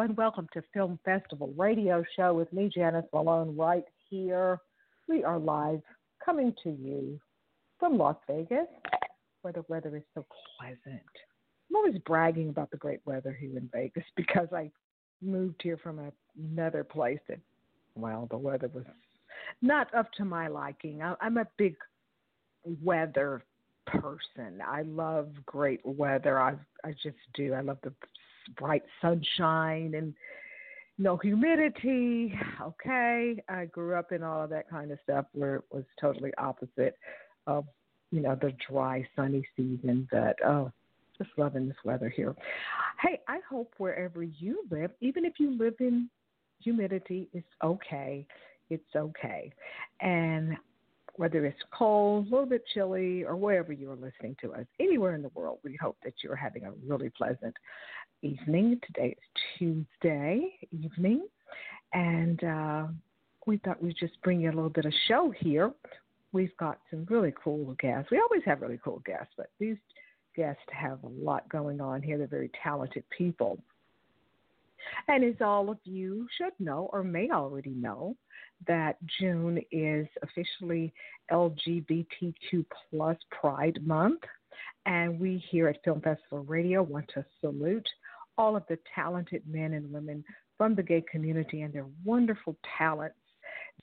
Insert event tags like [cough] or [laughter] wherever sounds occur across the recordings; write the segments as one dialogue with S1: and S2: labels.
S1: Everyone. Welcome to Film Festival Radio Show with me, Janice Malone, right here. We are live coming to you from Las Vegas, where the weather is so pleasant. I'm always bragging about the great weather here in Vegas [laughs] because I moved here from another place and, well, the weather was not up to my liking. I'm a big weather person. I love great weather. I I just do. I love the bright sunshine and no humidity. Okay, I grew up in all of that kind of stuff where it was totally opposite of you know the dry sunny season. But oh, just loving this weather here. Hey, I hope wherever you live, even if you live in humidity, it's okay. It's okay. And whether it's cold, a little bit chilly, or wherever you're listening to us, anywhere in the world, we hope that you're having a really pleasant evening. Today is Tuesday evening, and uh, we thought we'd just bring you a little bit of show here. We've got some really cool guests. We always have really cool guests, but these guests have a lot going on here. They're very talented people. And as all of you should know or may already know, that June is officially LGBTQ plus Pride Month. And we here at Film Festival Radio want to salute all of the talented men and women from the gay community and their wonderful talents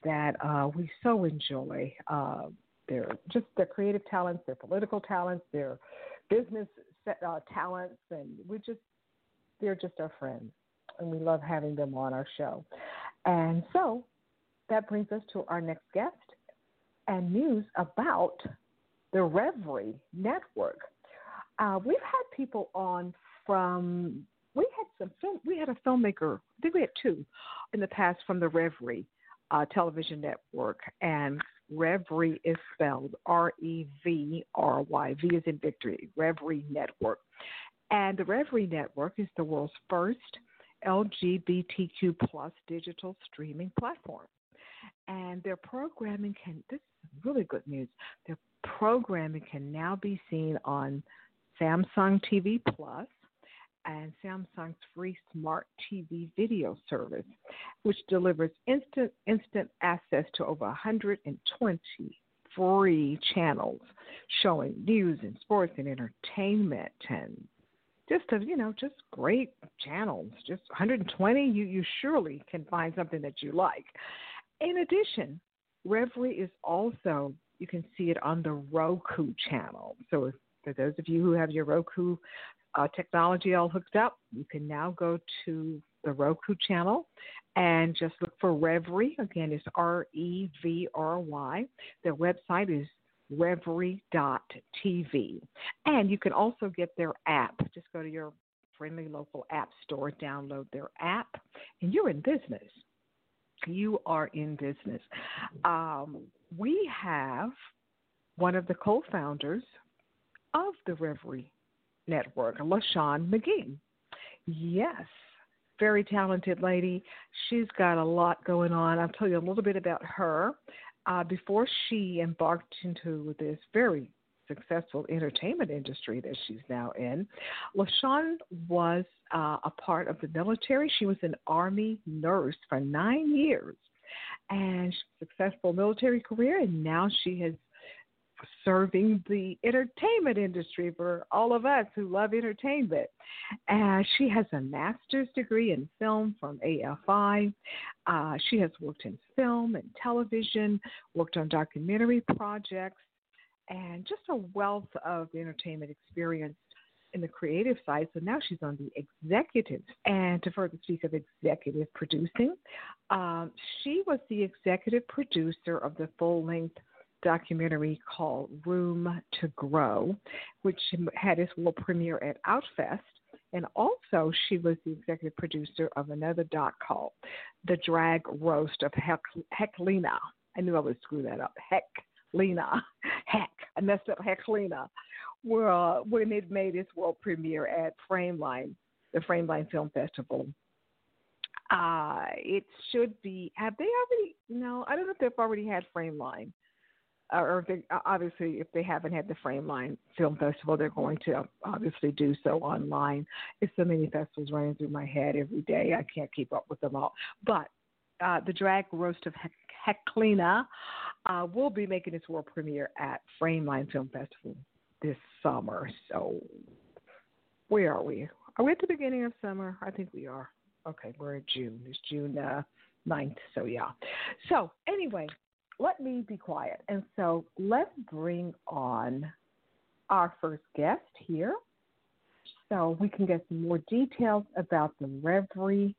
S1: that uh, we so enjoy. Uh, their just their creative talents, their political talents, their business uh, talents, and we just they're just our friends, and we love having them on our show. And so that brings us to our next guest and news about the Revry Network. Uh, we've had people on from some film. We had a filmmaker. I think we had two in the past from the Revry uh, television network, and Revry is spelled R E V R Y. V is in victory. Revry Network, and the Revry Network is the world's first LGBTQ plus digital streaming platform. And their programming can. This is really good news. Their programming can now be seen on Samsung TV Plus and Samsung's free smart TV video service, which delivers instant instant access to over 120 free channels showing news and sports and entertainment and just a, you know just great channels just 120 you you surely can find something that you like. In addition Revry is also you can see it on the roku channel. So if, for those of you who have your roku uh, technology all hooked up, you can now go to the Roku channel and just look for Revry. Again, it's R E V R Y. Their website is Revry.tv. And you can also get their app. Just go to your friendly local app store, download their app, and you're in business. You are in business. Um, we have one of the co founders of the Revry Network, LaShawn McGee. Yes, very talented lady. She's got a lot going on. I'll tell you a little bit about her. Uh, before she embarked into this very successful entertainment industry that she's now in, LaShawn was uh, a part of the military. She was an Army nurse for nine years and successful military career, and now she has serving the entertainment industry for all of us who love entertainment. Uh, she has a master's degree in film from AFI. Uh, she has worked in film and television, worked on documentary projects, and just a wealth of entertainment experience in the creative side. So now she's on the executive. And to further speak of executive producing, um, she was the executive producer of the full length documentary called Room to Grow, which had its world premiere at Outfest. And also, she was the executive producer of another doc called The Drag Roast of Heck, Heklina. I knew I would screw that up. Heklina. [laughs] Heck. I messed up Heklina. Uh, when it made its world premiere at Frameline, the Frameline Film Festival. Uh, it should be, have they already? No, I don't know if they've already had Frameline or they, obviously if they haven't had the Frameline Film Festival, they're going to obviously do so online. It's so many festivals running through my head every day. I can't keep up with them all. But uh, the Drag Roast of Heklina uh, will be making its world premiere at Frameline Film Festival this summer. So where are we? Are we at the beginning of summer? I think we are. Okay, we're in June. It's June uh, 9th. So yeah. So anyway, let me be quiet. And so let's bring on our first guest here so we can get some more details about the Revry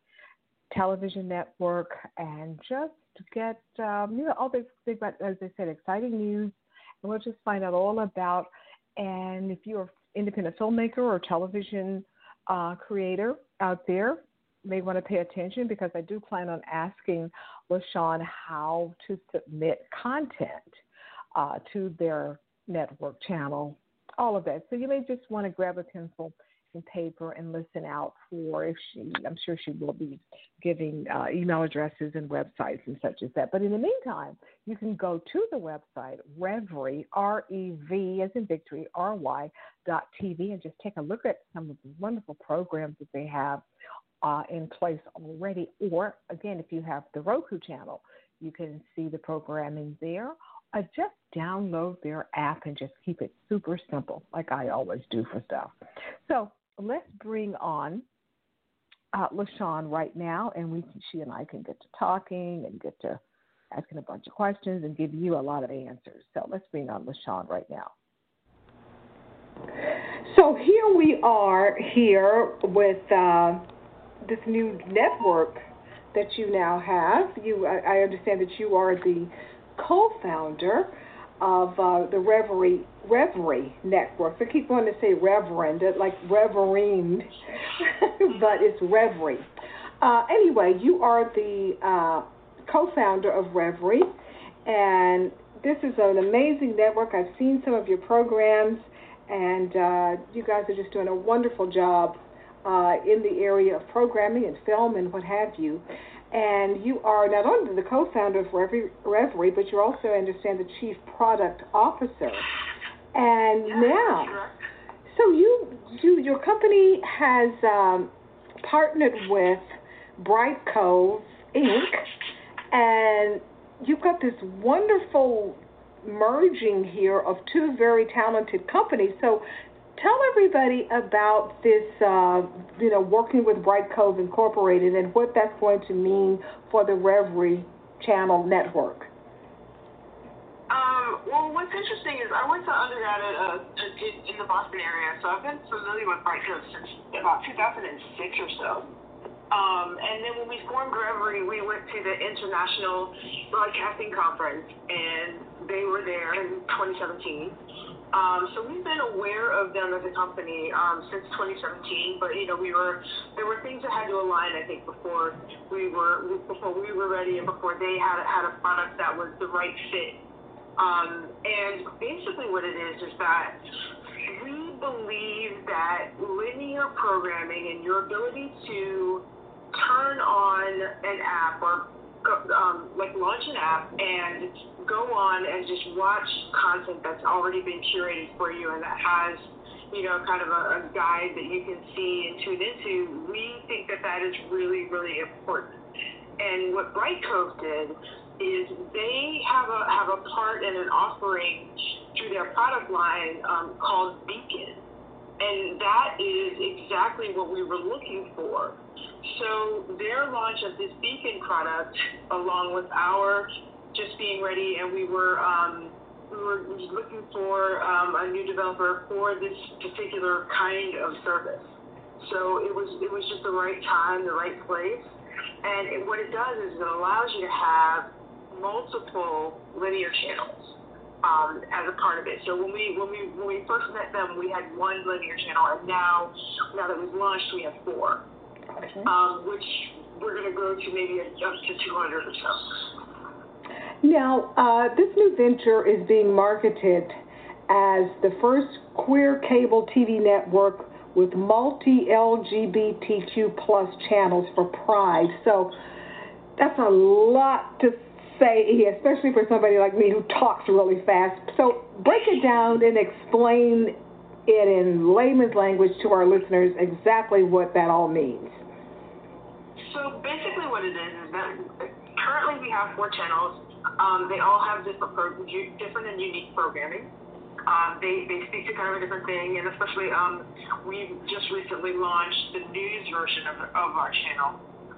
S1: television network and just get um, you know all this big as I said exciting news and we'll just find out all about and if you're an independent filmmaker or television uh, creator out there may want to pay attention because I do plan on asking LaShawn how to submit content uh, to their network channel, all of that. So you may just want to grab a pencil and paper and listen out for if she, I'm sure she will be giving uh, email addresses and websites and such as that. But in the meantime, you can go to the website, Revry, R E V as in victory, R Y dot TV, and just take a look at some of the wonderful programs that they have uh, in place already. Or again, if you have the Roku channel, you can see the programming there. Uh, just download their app and just keep it super simple, like I always do for stuff. So let's bring on uh, LaShawn right now, and we she and I can get to talking and get to asking a bunch of questions and give you a lot of answers. So let's bring on LaShawn right now. So here we are here with. Uh, this new network that you now have. You, I, I understand that you are the co-founder of uh, the Revry Revry Network. I keep wanting to say Reverend, like Reverend, [laughs] but it's Revry. Uh, anyway, you are the uh, co-founder of Revry, and this is an amazing network. I've seen some of your programs, and uh, you guys are just doing a wonderful job uh, in the area of programming and film and what have you. And you are not only the co-founder of Revry, but you're also, I understand, the chief product officer. And yeah, now, sure. so you, you, your company has um, partnered with Bright Cove Inc. And you've got this wonderful merging here of two very talented companies. So tell everybody about this, uh, you know, working with Brightcove Incorporated and what that's going to mean for the Revry Channel network.
S2: Um, well, what's interesting is I went to undergrad at, uh, in, in the Boston area, so I've been familiar with Brightcove since about 2006 or so. Um, and then when we formed Revry, we went to the International Broadcasting Conference, and they were there in 2017. Um, so we've been aware of them as a company um, since 2017, but you know we were there were things that had to align I think before we were before we were ready and before they had had a product that was the right fit. Um, and basically what it is is that we believe that linear programming and your ability to turn on an app or um, like launch an app and go on and just watch content that's already been curated for you and that has you know kind of a, a guide that you can see and tune into we think that that is really really important. And what Brightcove did is they have a have a part and an offering through their product line um, called beacon. And that is exactly what we were looking for so their launch of this Beacon product, along with our just being ready, and we were um, we were looking for um, a new developer for this particular kind of service. So it was it was just the right time, the right place. And it, what it does is it allows you to have multiple linear channels um, as a part of it. So when we when we when we first met them, we had one linear channel, and now now that we've launched, we have four,
S3: Okay.
S2: um, which we're going to grow to maybe up to 200 or so.
S3: Now, uh, this new venture is being marketed as the first queer cable TV network with multi LGBTQ plus channels for Pride. So that's a lot to say, especially for somebody like me who talks really fast. So break it down and explain it in layman's language to our listeners exactly what that all means.
S2: So basically, what it is is that currently we have four channels. Um, they all have different, pro- different and unique programming. Um, they, they speak to kind of a different thing, and especially um, we just recently launched the news version of, of our channel,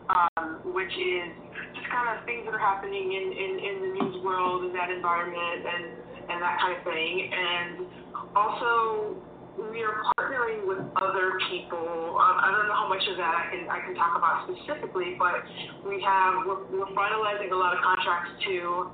S2: um, which is just kind of things that are happening in, in, in the news world, in that environment, and, and that kind of thing. And also, we are partnering with other people. Um, I don't know how much of that I can I can talk about specifically, but we have we're, we're finalizing a lot of contracts to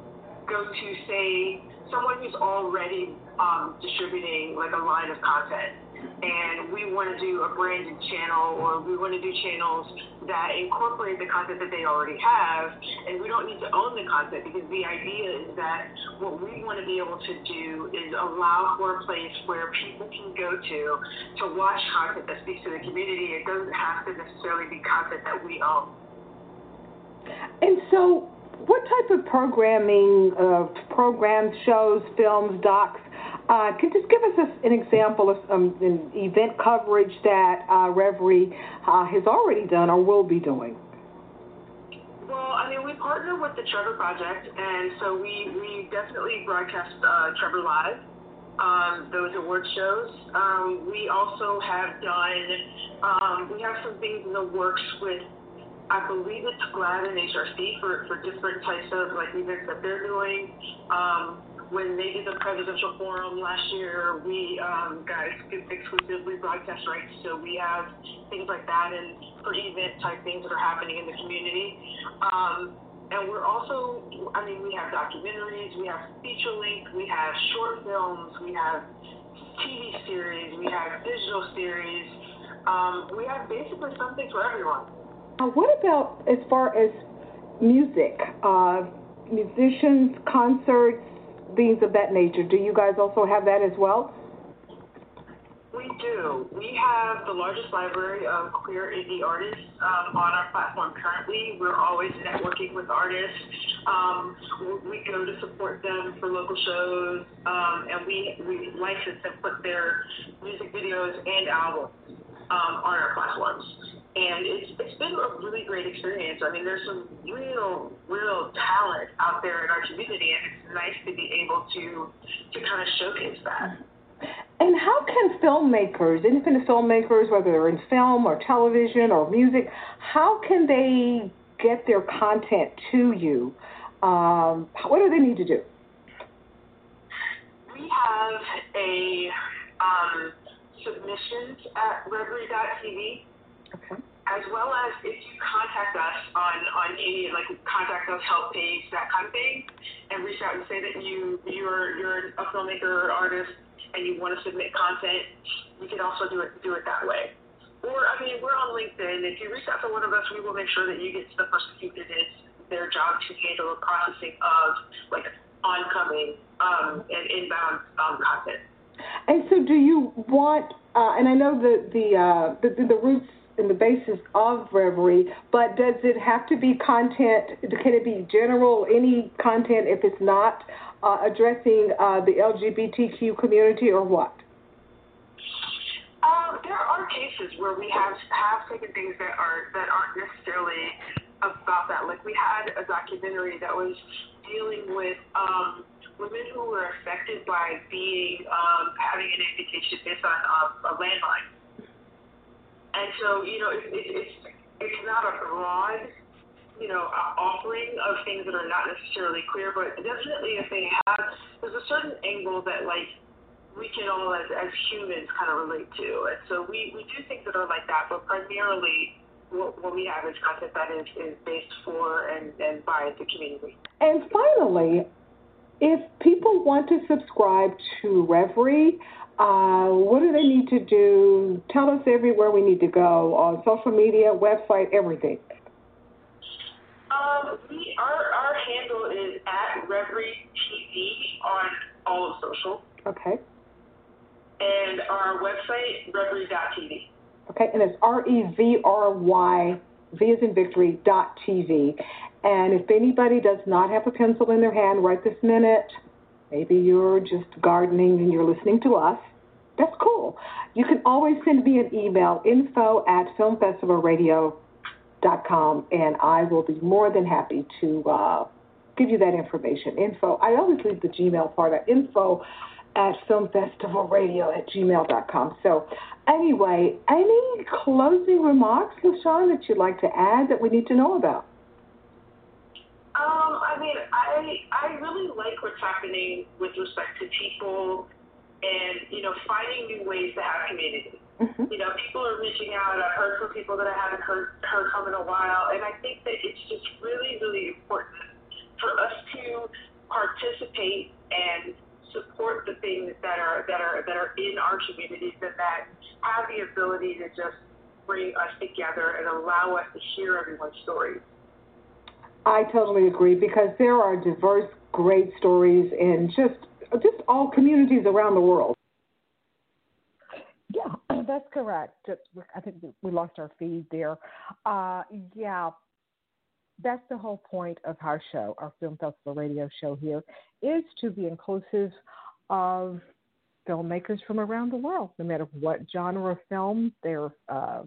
S2: go to say someone who's already um, distributing like a line of content, and we want to do a branded channel or we want to do channels that incorporate the content that they already have, and we don't need to own the content because the idea is that what we want to be able to do is allow for a place where people can go to to watch content that speaks to the community. It doesn't have to necessarily be content that we own.
S3: And so, what type of programming, uh, programs, shows, films, docs? Uh, can just give us an example of um, an event coverage that uh, Revry uh, has already done or will be doing?
S2: Well, I mean, we partner with the Trevor Project, and so we, we definitely broadcast uh, Trevor Live, um, those award shows. Um, we also have done, um, we have some things in the works with, I believe it's GLAAD and HRC for, for different types of like events that they're doing. Um, when they did the presidential forum last year, we um, got ex- exclusively broadcast rights, so we have things like that and for event type things that are happening in the community. Um, and we're also, I mean, we have documentaries, we have feature length, we have short films, we have TV series, we have digital series. Um, we have basically something for everyone.
S3: Uh, what about as far as music, uh, musicians, concerts, things of that nature? Do you guys also have that as well?
S2: We do. We have the largest library of queer indie artists um, on our platform currently. We're always networking with artists. Um, we go to support them for local shows, um, and we, we license and put their music videos and albums um, on our platforms. And it's, it's been a really great experience. I mean, there's some real, real talent out there in our community, and it's nice to be able to, to kind of showcase that.
S3: And how can filmmakers, independent filmmakers, whether they're in film or television or music, how can they get their content to you? Um, what do they need to do?
S2: We have a um, submissions at Revry.tv,
S3: Okay.
S2: as well as if you contact us on, on any, like contact us, help page, that kind of thing, and reach out and say that you, you're, you're a filmmaker or artist and you want to submit content, you can also do it, do it that way. Or, I mean, we're on LinkedIn. If you reach out to one of us, we will make sure that you get to the person who did it is their job to handle the processing of, like, oncoming um, and inbound um, content.
S3: And so, do you want? Uh, and I know the the, uh, the the the roots and the basis of Revry, but does it have to be content? Can it be general? Any content if it's not uh, addressing uh, the LGBTQ community, or what?
S2: Um, there are cases where we have have taken things that are that aren't necessarily about that. Like we had a documentary that was dealing with um, women who were affected by being um, having an amputation based on um, a landmine. And so you know, it, it, it's it's not a broad you know, uh, offering of things that are not necessarily queer, but definitely if they have, there's a certain angle that like we can all as, as humans kind of relate to. And so we, we do things that are like that, but primarily what, what we have is content that is, is based for and, and by the community.
S1: And finally, if people want to subscribe to Revry, uh, what do they need to do? Tell us everywhere we need to go on social media, website, everything.
S2: Um, we our our handle is at Revry TV on all of social.
S1: Okay.
S2: And our website Revry.tv.
S1: Okay, and it's R E V R Y V is in victory dot TV. And if anybody does not have a pencil in their hand right this minute, maybe you're just gardening and you're listening to us. That's cool. You can always send me an email, info at filmfestivalradio.com com, and I will be more than happy to uh, give you that information. Info, I always leave the Gmail part of info at filmfestivalradio at gmail.com. So, anyway, any closing remarks, LaShawn, that you'd like to add that we need to know about?
S2: Um, I mean, I I really like what's happening with respect to people and you know finding new ways to have community. Mm-hmm. You know, people are reaching out. I've heard from people that I haven't heard heard from in a while, and I think that it's just really, really important for us to participate and support the things that are that are that are in our communities and that have the ability to just bring us together and allow us to hear everyone's stories.
S1: I totally agree because there are diverse, great stories in just just all communities around the world. Yeah, that's correct. I think we lost our feed there. Uh, yeah, that's the whole point of our show, our Film Festival radio show here, is to be inclusive of filmmakers from around the world, no matter what genre of film their uh,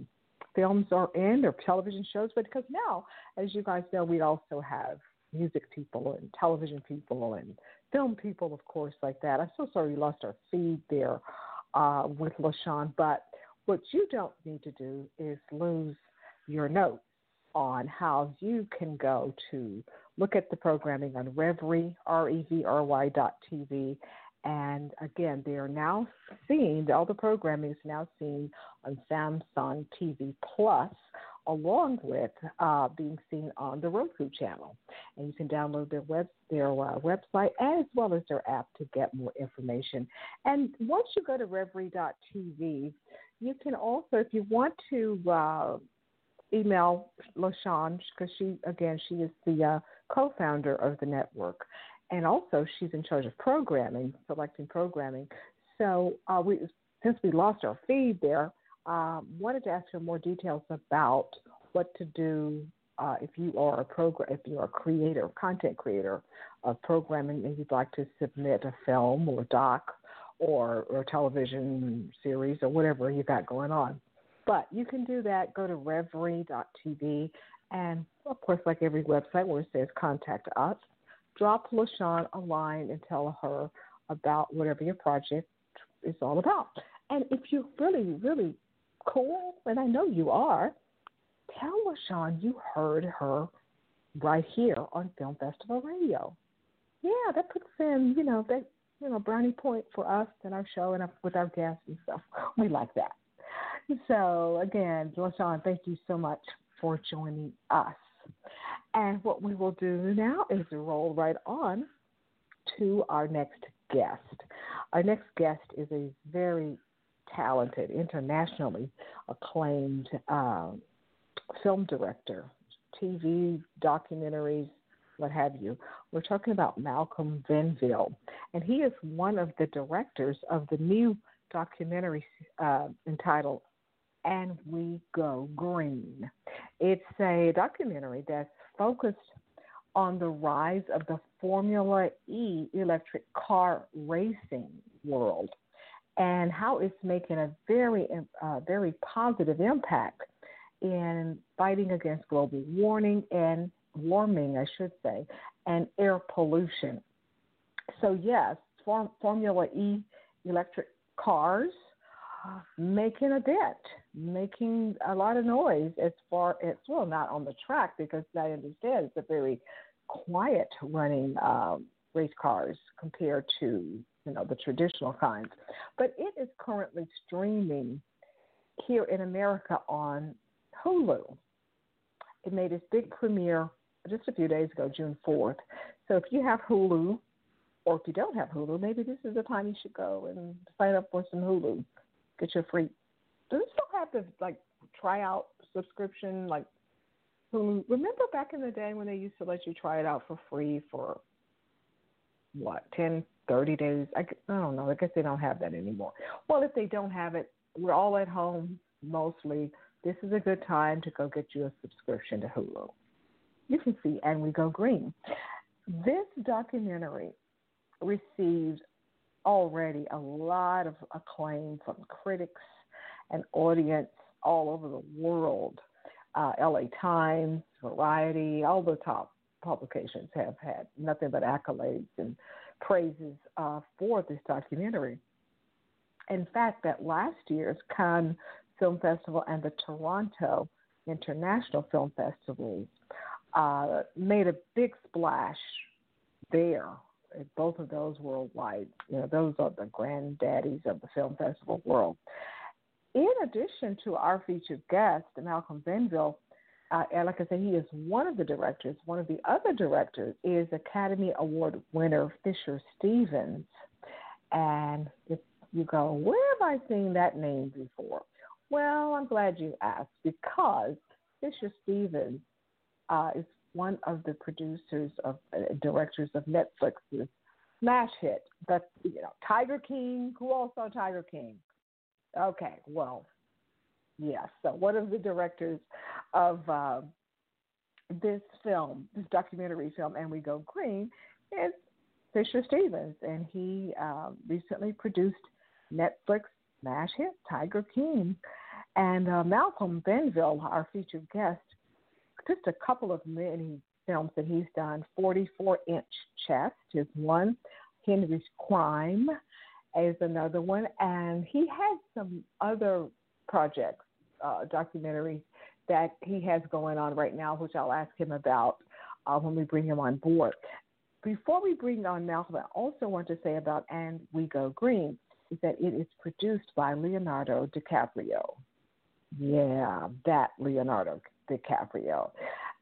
S1: films are in or television shows. But because now, as you guys know, we also have music people and television people and film people, of course, like that. I'm so sorry we lost our feed there uh, with LaShawn, but what you don't need to do is lose your notes on how you can go to look at the programming on Revry, R-E-V-R-Y dot TV. And again, they are now seen, all the programming is now seen on Samsung TV Plus along with uh, being seen on the Roku channel. And you can download their web their uh, website as well as their app to get more information. And once you go to Revry.tv, you can also, if you want to, uh, email LaShawn because she again she is the uh, co-founder of the network, and also she's in charge of programming, selecting programming. So uh, we since we lost our feed there, um, wanted to ask her more details about what to do uh, if you are a program, if you're a creator, content creator of programming, and you'd like to submit a film or doc or or television series or whatever you got going on. But you can do that. Go to Revry.tv, and of course, like every website where it says contact us, drop LaShawn a line and tell her about whatever your project is all about. And if you're really, really cool, and I know you are, tell LaShawn you heard her right here on Film Festival Radio. Yeah, that puts in, you know, that you know, brownie point for us and our show and with our guests and stuff. [laughs] We like that. So again, LaShawn, thank you so much for joining us. And what we will do now is roll right on to our next guest. Our next guest is a very talented, internationally acclaimed uh, film director, TV, documentaries, what have you. We're talking about Malcolm Venville, and he is one of the directors of the new documentary uh, entitled And We Go Green. It's a documentary that's focused on the rise of the Formula E electric car racing world and how it's making a very, uh, very positive impact in fighting against global warming and warming, I should say, and air pollution. So yes, Form- Formula E electric cars making a dent making a lot of noise as far as well, not on the track because I understand it's a very quiet running um, race cars compared to you know the traditional kinds. But it is currently streaming here in America on Hulu. It made its big premiere just a few days ago, June 4th. So if you have Hulu, or if you don't have Hulu, maybe this is the time you should go and sign up for some Hulu. Get your free. Does it still have the like tryout subscription like? Remember back in the day when they used to let you try it out for free for what 10, 30 days? I, I don't know. I guess they don't have that anymore. Well, if they don't have it, we're all at home mostly. This is a good time to go get you a subscription to Hulu. You can see And We Go Green. This documentary received already a lot of acclaim from critics and audience all over the world. Uh, LA Times, Variety, all the top publications have had nothing but accolades and praises uh, for this documentary. In fact, that last year's Cannes Film Festival and the Toronto International Film Festivals uh, made a big splash there. Both of those worldwide, you know, those are the granddaddies of the film festival world. In addition to our featured guest, Malcolm Venville, uh, and like I said, he is one of the directors. One of the other directors is Academy Award winner Fisher Stevens. And if you go, where have I seen that name before? Well, I'm glad you asked because Fisher Stevens uh, is one of the producers of uh, directors of Netflix's smash hit, the you know Tiger King. Who all saw Tiger King? Okay, well, yes. So one of the directors of uh, this film, this documentary film, and we go green, is Fisher Stevens, and he uh, recently produced Netflix smash hit Tiger King. And uh, Malcolm Venville, our featured guest, just a couple of many films that he's done. 44 Inch Chest is one. Henry's Crime is another one. And he has some other projects, uh, documentaries that he has going on right now, which I'll ask him about uh, when we bring him on board. Before we bring on Malcolm, I also want to say about And We Go Green is that it is produced by Leonardo DiCaprio. Yeah, that Leonardo DiCaprio.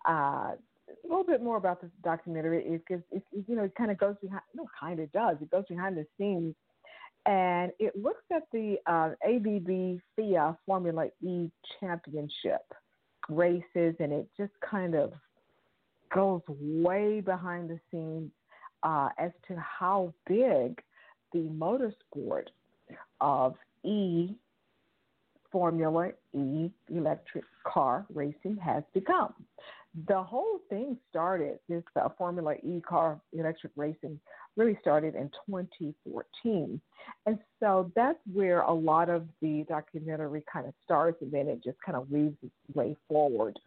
S1: Uh, a little bit more about this documentary. It gives, it, you know, it kind of goes behind. No, kind of does. It goes behind the scenes, and it looks at the uh, ABB FIA Formula E Championship races, and it just kind of goes way behind the scenes uh, as to how big the motorsport of E Formula E electric car racing has become. The whole thing started, this uh, Formula E car electric racing really started in 2014. And so that's where a lot of the documentary kind of starts, and then it just kind of weaves its way forward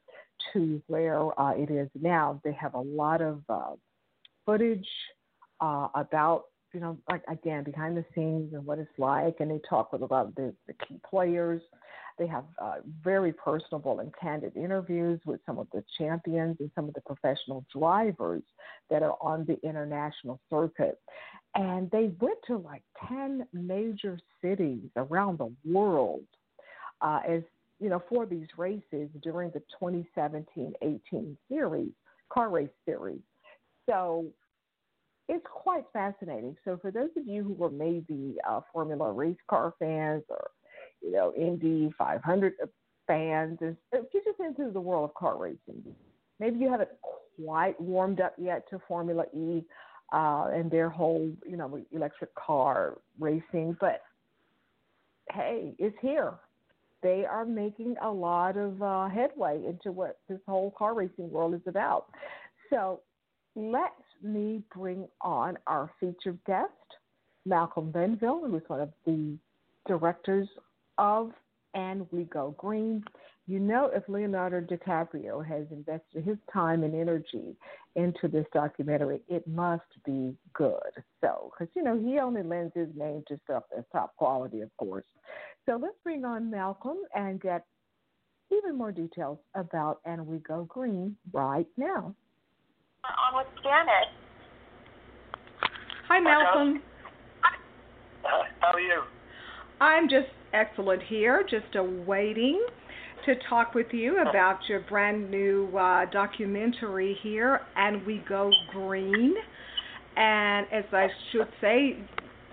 S1: to where uh, it is now. They have a lot of uh, footage uh, about you know, like again, behind the scenes and what it's like, and they talk with a lot of the, the key players. They have uh, very personable and candid interviews with some of the champions and some of the professional drivers that are on the international circuit. And they went to like 10 major cities around the world uh, as you know, for these races during the 2017-18 series, car race series. So it's quite fascinating. So for those of you who are maybe uh, Formula race car fans or you know Indy 500 fans, if you're just into the world of car racing, maybe you haven't quite warmed up yet to Formula E uh, and their whole you know electric car racing, but hey, it's here. They are making a lot of uh, headway into what this whole car racing world is about. So let me bring on our featured guest, Malcolm Venville, who is one of the directors of And We Go Green. you know, if Leonardo DiCaprio has invested his time and energy into this documentary, it must be good. So, because, you know, he only lends his name to stuff that's top quality, of course. So let's bring on Malcolm and get even more details about And We Go Green right now.
S4: On with Janet.
S3: Hi, Malcolm.
S5: How are you?
S3: I'm just excellent here, just awaiting to talk with you about your brand new uh, documentary here, And We Go Green. And as I should say,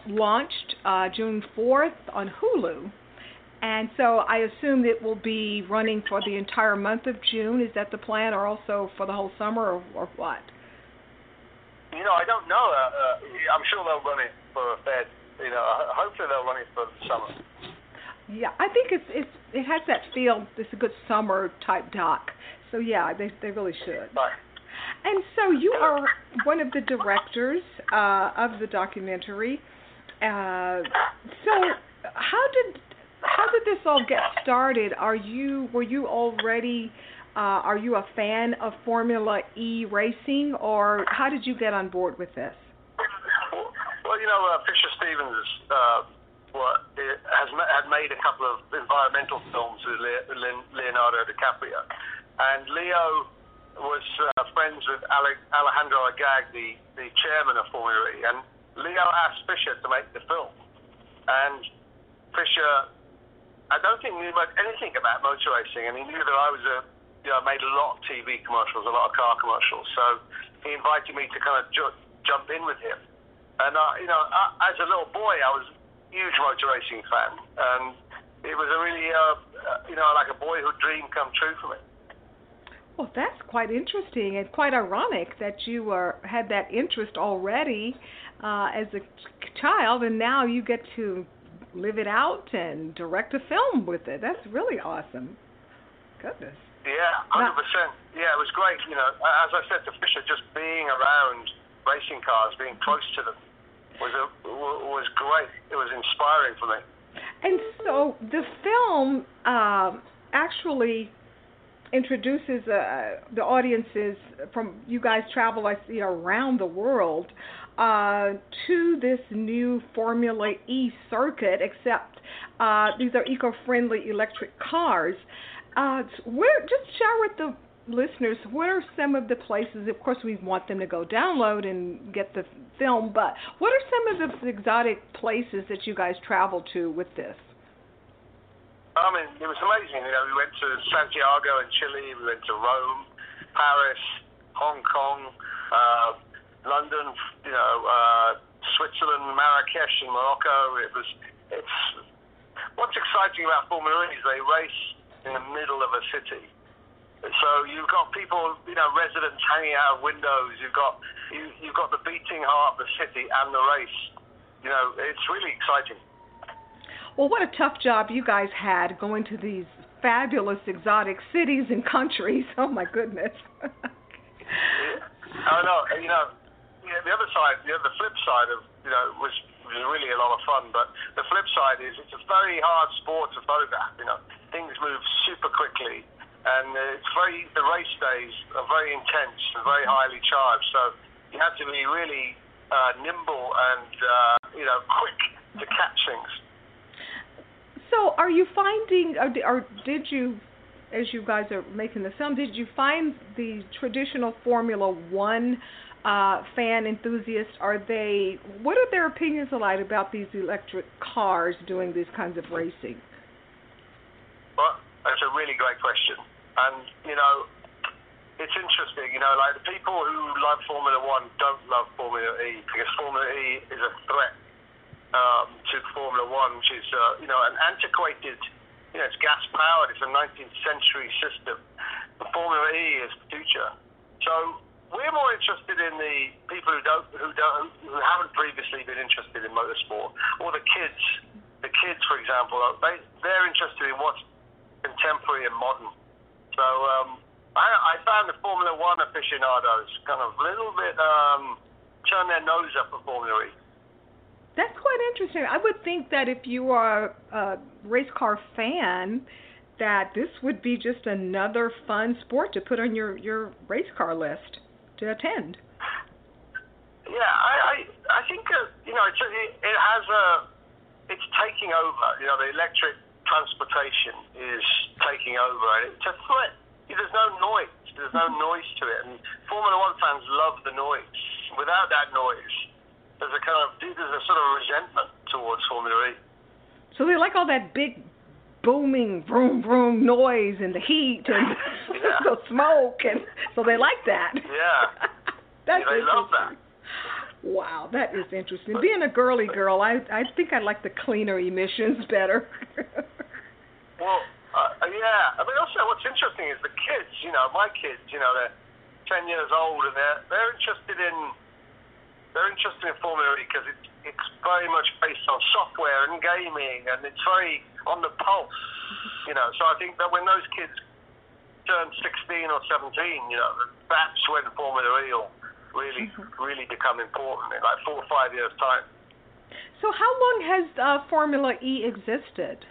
S3: launched uh, June 4th on Hulu. And so I assume it will be running for the entire month of June. Is that the plan, or also for the whole summer, or, or what?
S5: You know, I don't know. Uh, uh, I'm sure they'll run it for a fair. You know, hopefully they'll run it for the summer.
S3: Yeah, I think it's it's it has that feel. It's a good summer type doc. So yeah, they they really should.
S5: Right.
S3: And so you are one of the directors uh, of the documentary. Uh, so how did how did this all get started? Are you were you already uh, are you a fan of Formula E racing, or how did you get on board with this?
S5: Well, you know, uh, Fisher Stevens uh, what, has had made a couple of environmental films with Leonardo DiCaprio, and Leo was uh, friends with Alejandro Agag, the, the chairman of Formula E, and Leo asked Fisher to make the film, and Fisher I don't think knew anything about motor racing, and he knew that I was a, you know, made a lot of TV commercials, a lot of car commercials. So he invited me to kind of ju- jump in with him. And uh, you know, I, as a little boy, I was a huge motor racing fan, and it was a really, uh, uh, you know, like a boyhood dream come true for me.
S3: Well, that's quite interesting and quite ironic that you were had that interest already uh, as a child, and now you get to live it out and direct a film with it. That's really awesome. Goodness.
S5: Yeah, hundred percent. Yeah, it was great. You know, as I said to Fisher, just being around racing cars, being close to them, was a, was great. It was inspiring for me.
S3: And so the film um, actually introduces uh, the audiences from you guys travel I see around the world uh, to this new Formula E circuit, except uh, these are eco-friendly electric cars. Uh, where just share with the listeners what are some of the places of course we want them to go download and get the film but what are some of the exotic places that you guys travel to with this
S5: I mean, it was amazing. You know, we went to Santiago in Chile, we went to Rome, Paris, Hong Kong, uh, London, you know, uh, Switzerland, Marrakesh, and Morocco. It was. It's what's exciting about Formula E is they race in the middle of a city. So you've got people, you know, residents hanging out of windows. You've got you, you've got the beating heart of the city and the race. You know, it's really exciting.
S3: Well, what a tough job you guys had going to these fabulous exotic cities and countries. [laughs] Oh my goodness. [laughs]
S5: I know. You know, yeah, the other side, the, the flip side of you know was was really a lot of fun. But the flip side is it's a very hard sport to photograph. You know, things move super quickly, and it's very the race days are very intense and very highly charged. So you have to be really uh, nimble and uh, you know quick to catch things.
S3: So, are you finding, or, or did you, as you guys are making the film, did you find the traditional Formula One uh, fan enthusiasts, are they? What are their opinions like about these electric cars doing these kinds of racing?
S5: Well, that's a really great question, and you know, it's interesting. You know, like the people who love Formula One don't love Formula E because Formula E is a threat um, to Formula One, which is uh, you know an antiquated. You know, it's gas powered. It's a 19th century system. The Formula E is the future. So we're more interested in the people who don't, who don't, who haven't previously been interested in motorsport, or the kids. The kids, for example, they they're interested in what's contemporary and modern. So um, I, I found the Formula One aficionados kind of a little bit um, turn their nose up at Formula E.
S3: That's quite interesting. I would think that if you are a race car fan, that this would be just another fun sport to put on your your race car list to attend.
S5: Yeah, I I, I think uh, you know it's, it, it has a it's taking over. You know, the electric transportation is taking over, and it's a threat. There's no noise. There's no noise to it, and Formula One fans love the noise. Without that noise, there's a kind of there's a sort of resentment towards Formula E.
S3: So they like all that big booming vroom vroom noise and the heat and [laughs]
S5: Yeah. [laughs]
S3: the smoke and so they like that.
S5: Yeah. [laughs]
S3: That's
S5: they love that.
S3: Wow, that is interesting. Being a girly girl, I I think I like the cleaner emissions better. [laughs]
S5: Well, uh, yeah. I mean, also what's interesting is the kids. You know, my kids. You know, they're ten years old and they're they're interested in they're interested in Formula E because it's it's very much based on software and gaming and it's very on the pulse. You know, so I think that when those kids turn 16 or 17, you know, that's when Formula E will really really become important in like four or five years time.
S3: so how long has uh, Formula E existed?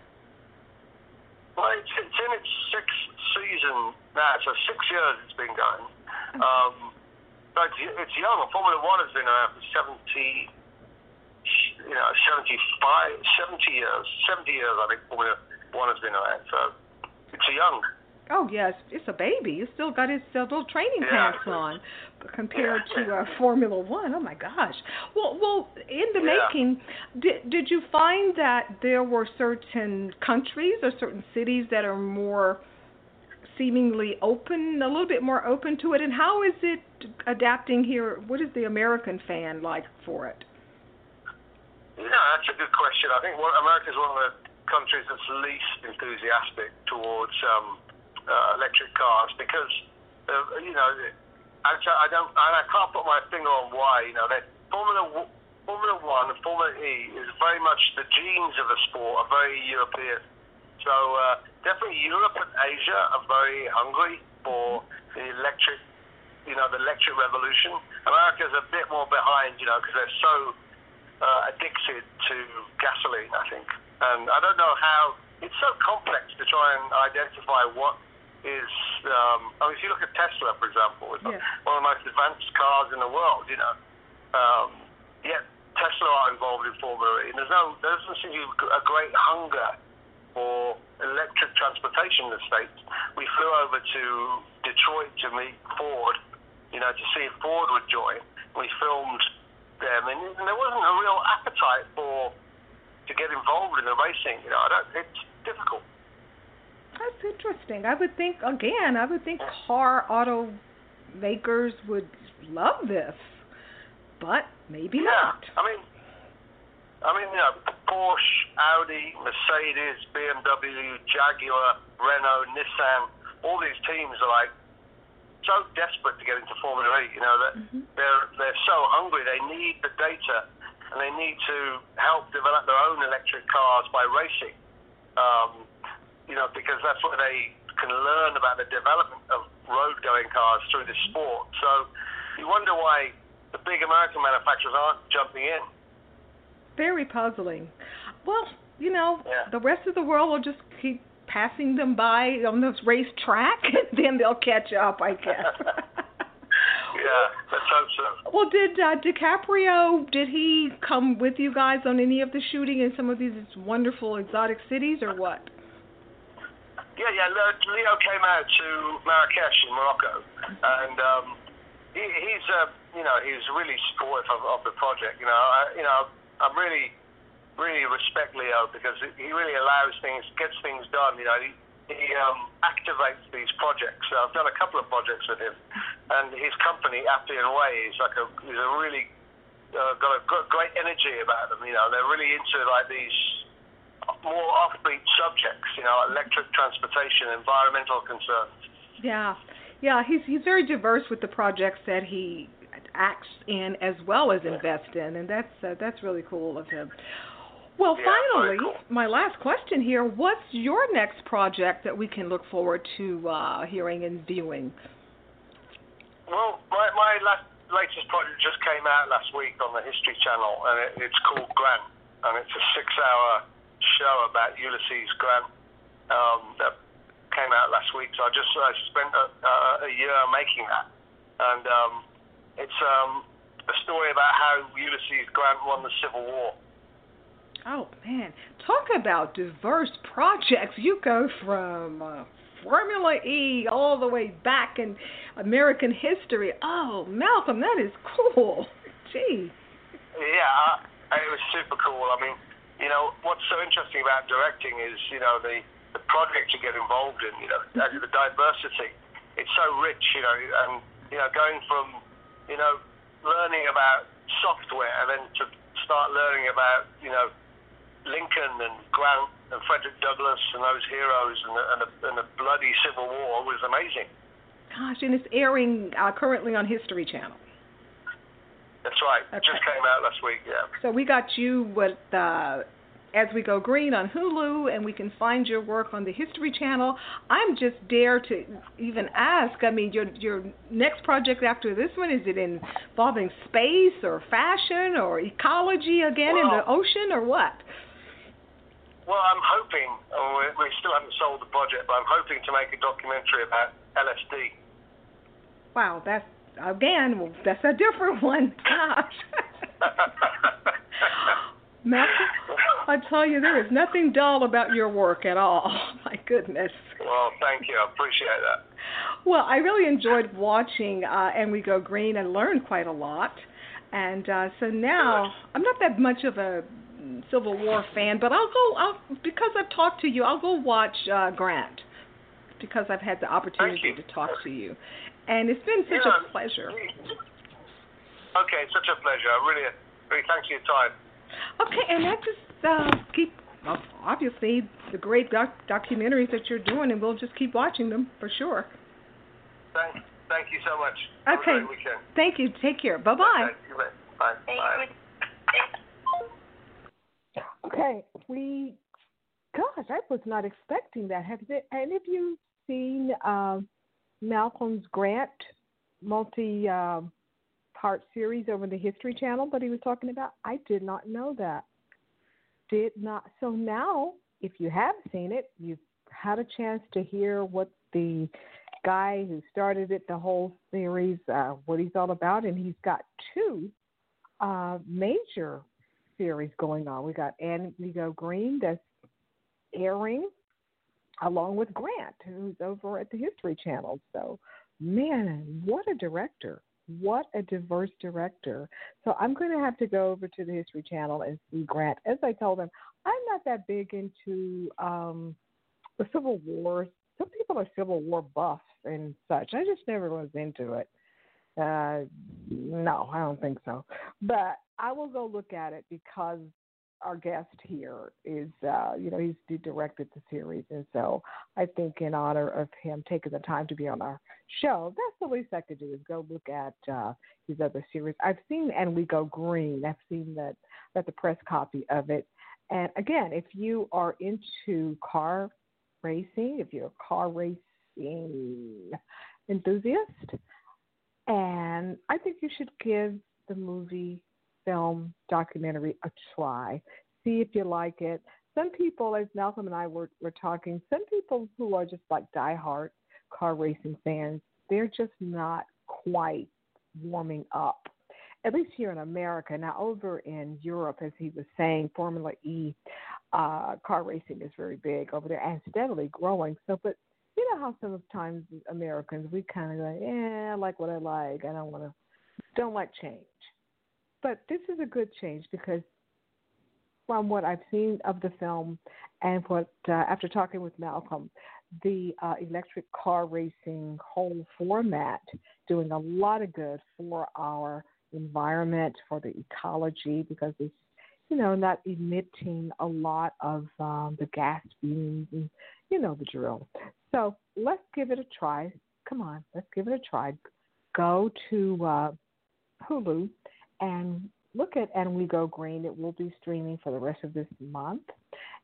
S5: Well, it's, it's in its sixth season now, so six years it's been going. Um, but it's, it's young. Formula One has been around for 70, you know, 75, 70 years. 70 years, I think Formula One has been around. So it's young.
S3: Oh yes, it's a baby. It's still got its uh, little training
S5: Yeah.
S3: pants on, compared
S5: Yeah.
S3: to uh, Formula One. Oh my gosh. Well, well, in the
S5: Yeah.
S3: making, did did you find that there were certain countries or certain cities that are more seemingly open, a little bit more open to it, and how is it adapting here? What is the American fan like for it?
S5: Yeah, that's a good question. I think what, America's one of the countries that's least enthusiastic towards um, uh, electric cars because, uh, you know, I, I don't, and I can't put my finger on why. You know, that Formula Formula One and Formula E is very much the genes of the sport are very European. So uh, definitely Europe and Asia are very hungry for the electric, you know, the electric revolution. America's a bit more behind, you know, because they're so uh, addicted to gasoline, I think. And I don't know how, it's so complex to try and identify what is, um, I mean, if you look at Tesla, for example, it's
S3: Yeah.
S5: one of the most advanced cars in the world, you know. Um, yet Tesla are involved in Formula E, and there's no, there doesn't seem to be a great hunger for electric transportation in the States. We flew over to Detroit to meet Ford, you know, to see if Ford would join. We filmed them, and there wasn't a real appetite for to get involved in the racing. You know, I don't, it's difficult.
S3: That's interesting. I would think again. I would think car automakers would love this, but maybe
S5: Yeah,
S3: not.
S5: I mean, I mean, you know, Porsche, Audi, Mercedes, BMW, Jaguar, Renault, Nissan, all these teams are like so desperate to get into Formula E. You know, that they're they're so hungry. They need the data, and they need to help develop their own electric cars by racing. Um, you know, because that's where they can learn about the development of road-going cars through the sport. So you wonder why the big American manufacturers aren't jumping in.
S3: Very puzzling. Well, you know,
S5: Yeah.
S3: the rest of the world will just keep passing them by on this race track, [laughs] and then they'll catch up, I guess. [laughs]
S5: Yeah, let's hope so.
S3: Well, did uh, DiCaprio did he come with you guys on any of the shooting in some of these wonderful exotic cities, or what?
S5: Yeah, yeah. Leo came out to Marrakesh in Morocco, and um, he, he's, uh, you know, he's really supportive of, of the project. You know, I, you know, I'm really, really respect Leo because he really allows things, gets things done. You know, he, he um, activates these projects. So I've done a couple of projects with him, and his company, Appian Way, is like a, is a really uh, got a great energy about them. You know, they're really into like these more offbeat subjects, you know, electric transportation, environmental concerns.
S3: Yeah, yeah. He's he's very diverse with the projects that he acts in as well as invest in, and that's uh, that's really cool of him. Well,
S5: Yeah,
S3: finally,
S5: cool.
S3: my last question here: What's your next project that we can look forward to uh, hearing and viewing?
S5: Well, my, my last, latest project just came out last week on the History Channel, and it, it's called Grant, and it's a six-hour show about Ulysses Grant. Um, that came out last week. So I just I spent a, a year making that, and um, it's um, a story about how Ulysses Grant won the Civil War.
S3: Oh man, talk about diverse projects. You go from uh, Formula E all the way back in American history. Oh, Malcolm, that is cool. [laughs] Gee.
S5: Yeah, it was super cool. I mean, you know, what's so interesting about directing is, you know, the, the project you get involved in, you know, the diversity. It's so rich, you know, and, you know, going from, you know, learning about software and then to start learning about, you know, Lincoln and Grant and Frederick Douglass and those heroes and the, and the, and the bloody Civil War was amazing.
S3: Gosh, and it's airing uh, currently on History Channel.
S5: That's right. Okay. Just came out last week. Yeah.
S3: So we got you with uh, As We Go Green on Hulu, and we can find your work on the History Channel. I'm just dare to even ask. I mean, your your next project after this one is it involving space or fashion or ecology again well, in the ocean or what?
S5: Well, I'm hoping, we, we still haven't sold the project, but I'm hoping to make a documentary about LSD.
S3: Wow, that's again, well, that's a different [laughs] one. Gosh. [laughs] Malcolm, I tell you, there is nothing dull about your work at all. [laughs] My goodness.
S5: Well, thank you. I appreciate that.
S3: Well, I really enjoyed watching uh, And We Go Green and learned quite a lot. And uh, so now, I'm not that much of a Civil War fan, but I'll go. I'll because I've talked to you. I'll go watch uh, Grant because I've had the opportunity to talk to you, and it's been such yeah, a pleasure.
S5: Okay, such a pleasure. I really, really thanks for your time.
S3: Okay, and that just uh, keep well, obviously the great doc- documentaries that you're doing, and we'll just keep watching them for sure.
S5: Thank, thank you so much.
S3: Okay. Thank you. Take care. Bye bye.
S5: Okay, bye. Bye.
S1: Okay, we, gosh, I was not expecting that. Have they, any of you seen um, Malcolm's Grant multi uh, part series over the History Channel that he was talking about? I did not know that. Did not. So now, if you have seen it, you've had a chance to hear what the guy who started it, the whole series, uh, what he's all about, and he's got two uh, major series going on. We got And We Go Green that's airing along with Grant, who's over at the History Channel. So, man, what a director. What a diverse director. So I'm going to have to go over to the History Channel and see Grant. As I told him, I'm not that big into um, the Civil War. Some people are Civil War buffs and such. I just never was into it. Uh, no, I don't think so. But I will go look at it because our guest here is, uh, you know, he's directed the series, and so I think in honor of him taking the time to be on our show, that's the least I could do is go look at uh, his other series. I've seen And We Go Green. I've seen that that the press copy of it. And again, if you are into car racing, if you're a car racing enthusiast, and I think you should give the movie film documentary a try. See if you like it. Some people, as Malcolm and I were, were talking, some people who are just like diehard car racing fans, they're just not quite warming up. At least here in America. Now, over in Europe, as he was saying, Formula E uh, car racing is very big over there and steadily growing. So, but you know how sometimes Americans we kind of like, yeah, I like what I like. I don't want to, don't like change. But this is a good change because from what I've seen of the film and what uh, after talking with Malcolm, the uh, electric car racing whole format doing a lot of good for our environment, for the ecology, because it's you know not emitting a lot of um, the gas beams and you know the drill. So let's give it a try. Come on, let's give it a try. Go to uh, Hulu and look at And We Go Green. It will be streaming for the rest of this month.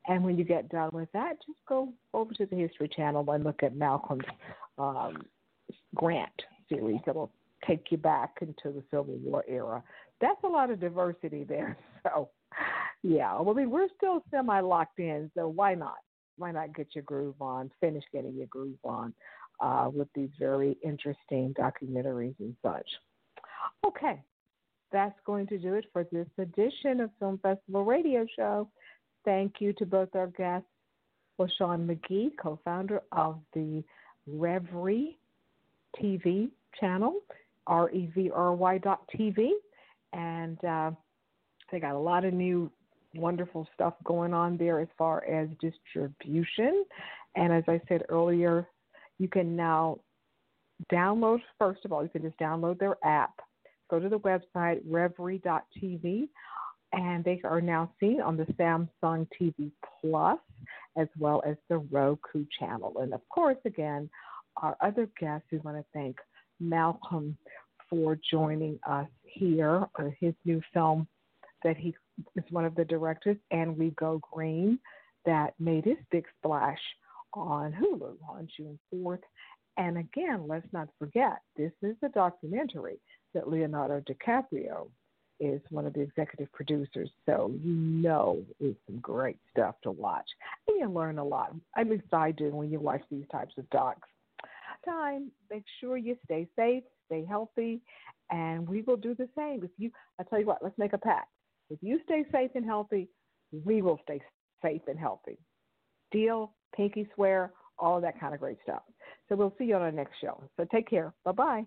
S1: And when you get done with that, just go over to the History Channel and look at Malcolm's um, Grant series. It'll take you back into the Civil War era. That's a lot of diversity there. [laughs] So, yeah, well, I mean, we're still semi locked in, so why not? why not get your groove on, finish getting your groove on uh, with these very interesting documentaries and such. Okay, that's going to do it for this edition of Film Festival Radio Show. Thank you to both our guests, LaShawn McGee, co founder of the Revry TV channel, R E V R Y dot TV. And uh, they got a lot of new wonderful stuff going on there as far as distribution. And as I said earlier, you can now download, first of all, you can just download their app. Go to the website, revry.tv, and they are now seen on the Samsung TV Plus as well as the Roku channel. And of course, again, our other guests, we want to thank Malcolm for joining us here on his new film that he is one of the directors, and We Go Green, that made his big splash on Hulu on June 4th. And again, let's not forget, this is a documentary that Leonardo DiCaprio is one of the executive producers. So you know it's some great stuff to watch. And you learn a lot. At least I do when you watch these types of docs. Time, make sure you stay safe, stay healthy, and we will do the same. If you, I tell you what, let's make a pact. If you stay safe and healthy, we will stay safe and healthy. Deal, pinky swear, all that kind of great stuff. So we'll see you on our next show. So take care. Bye bye.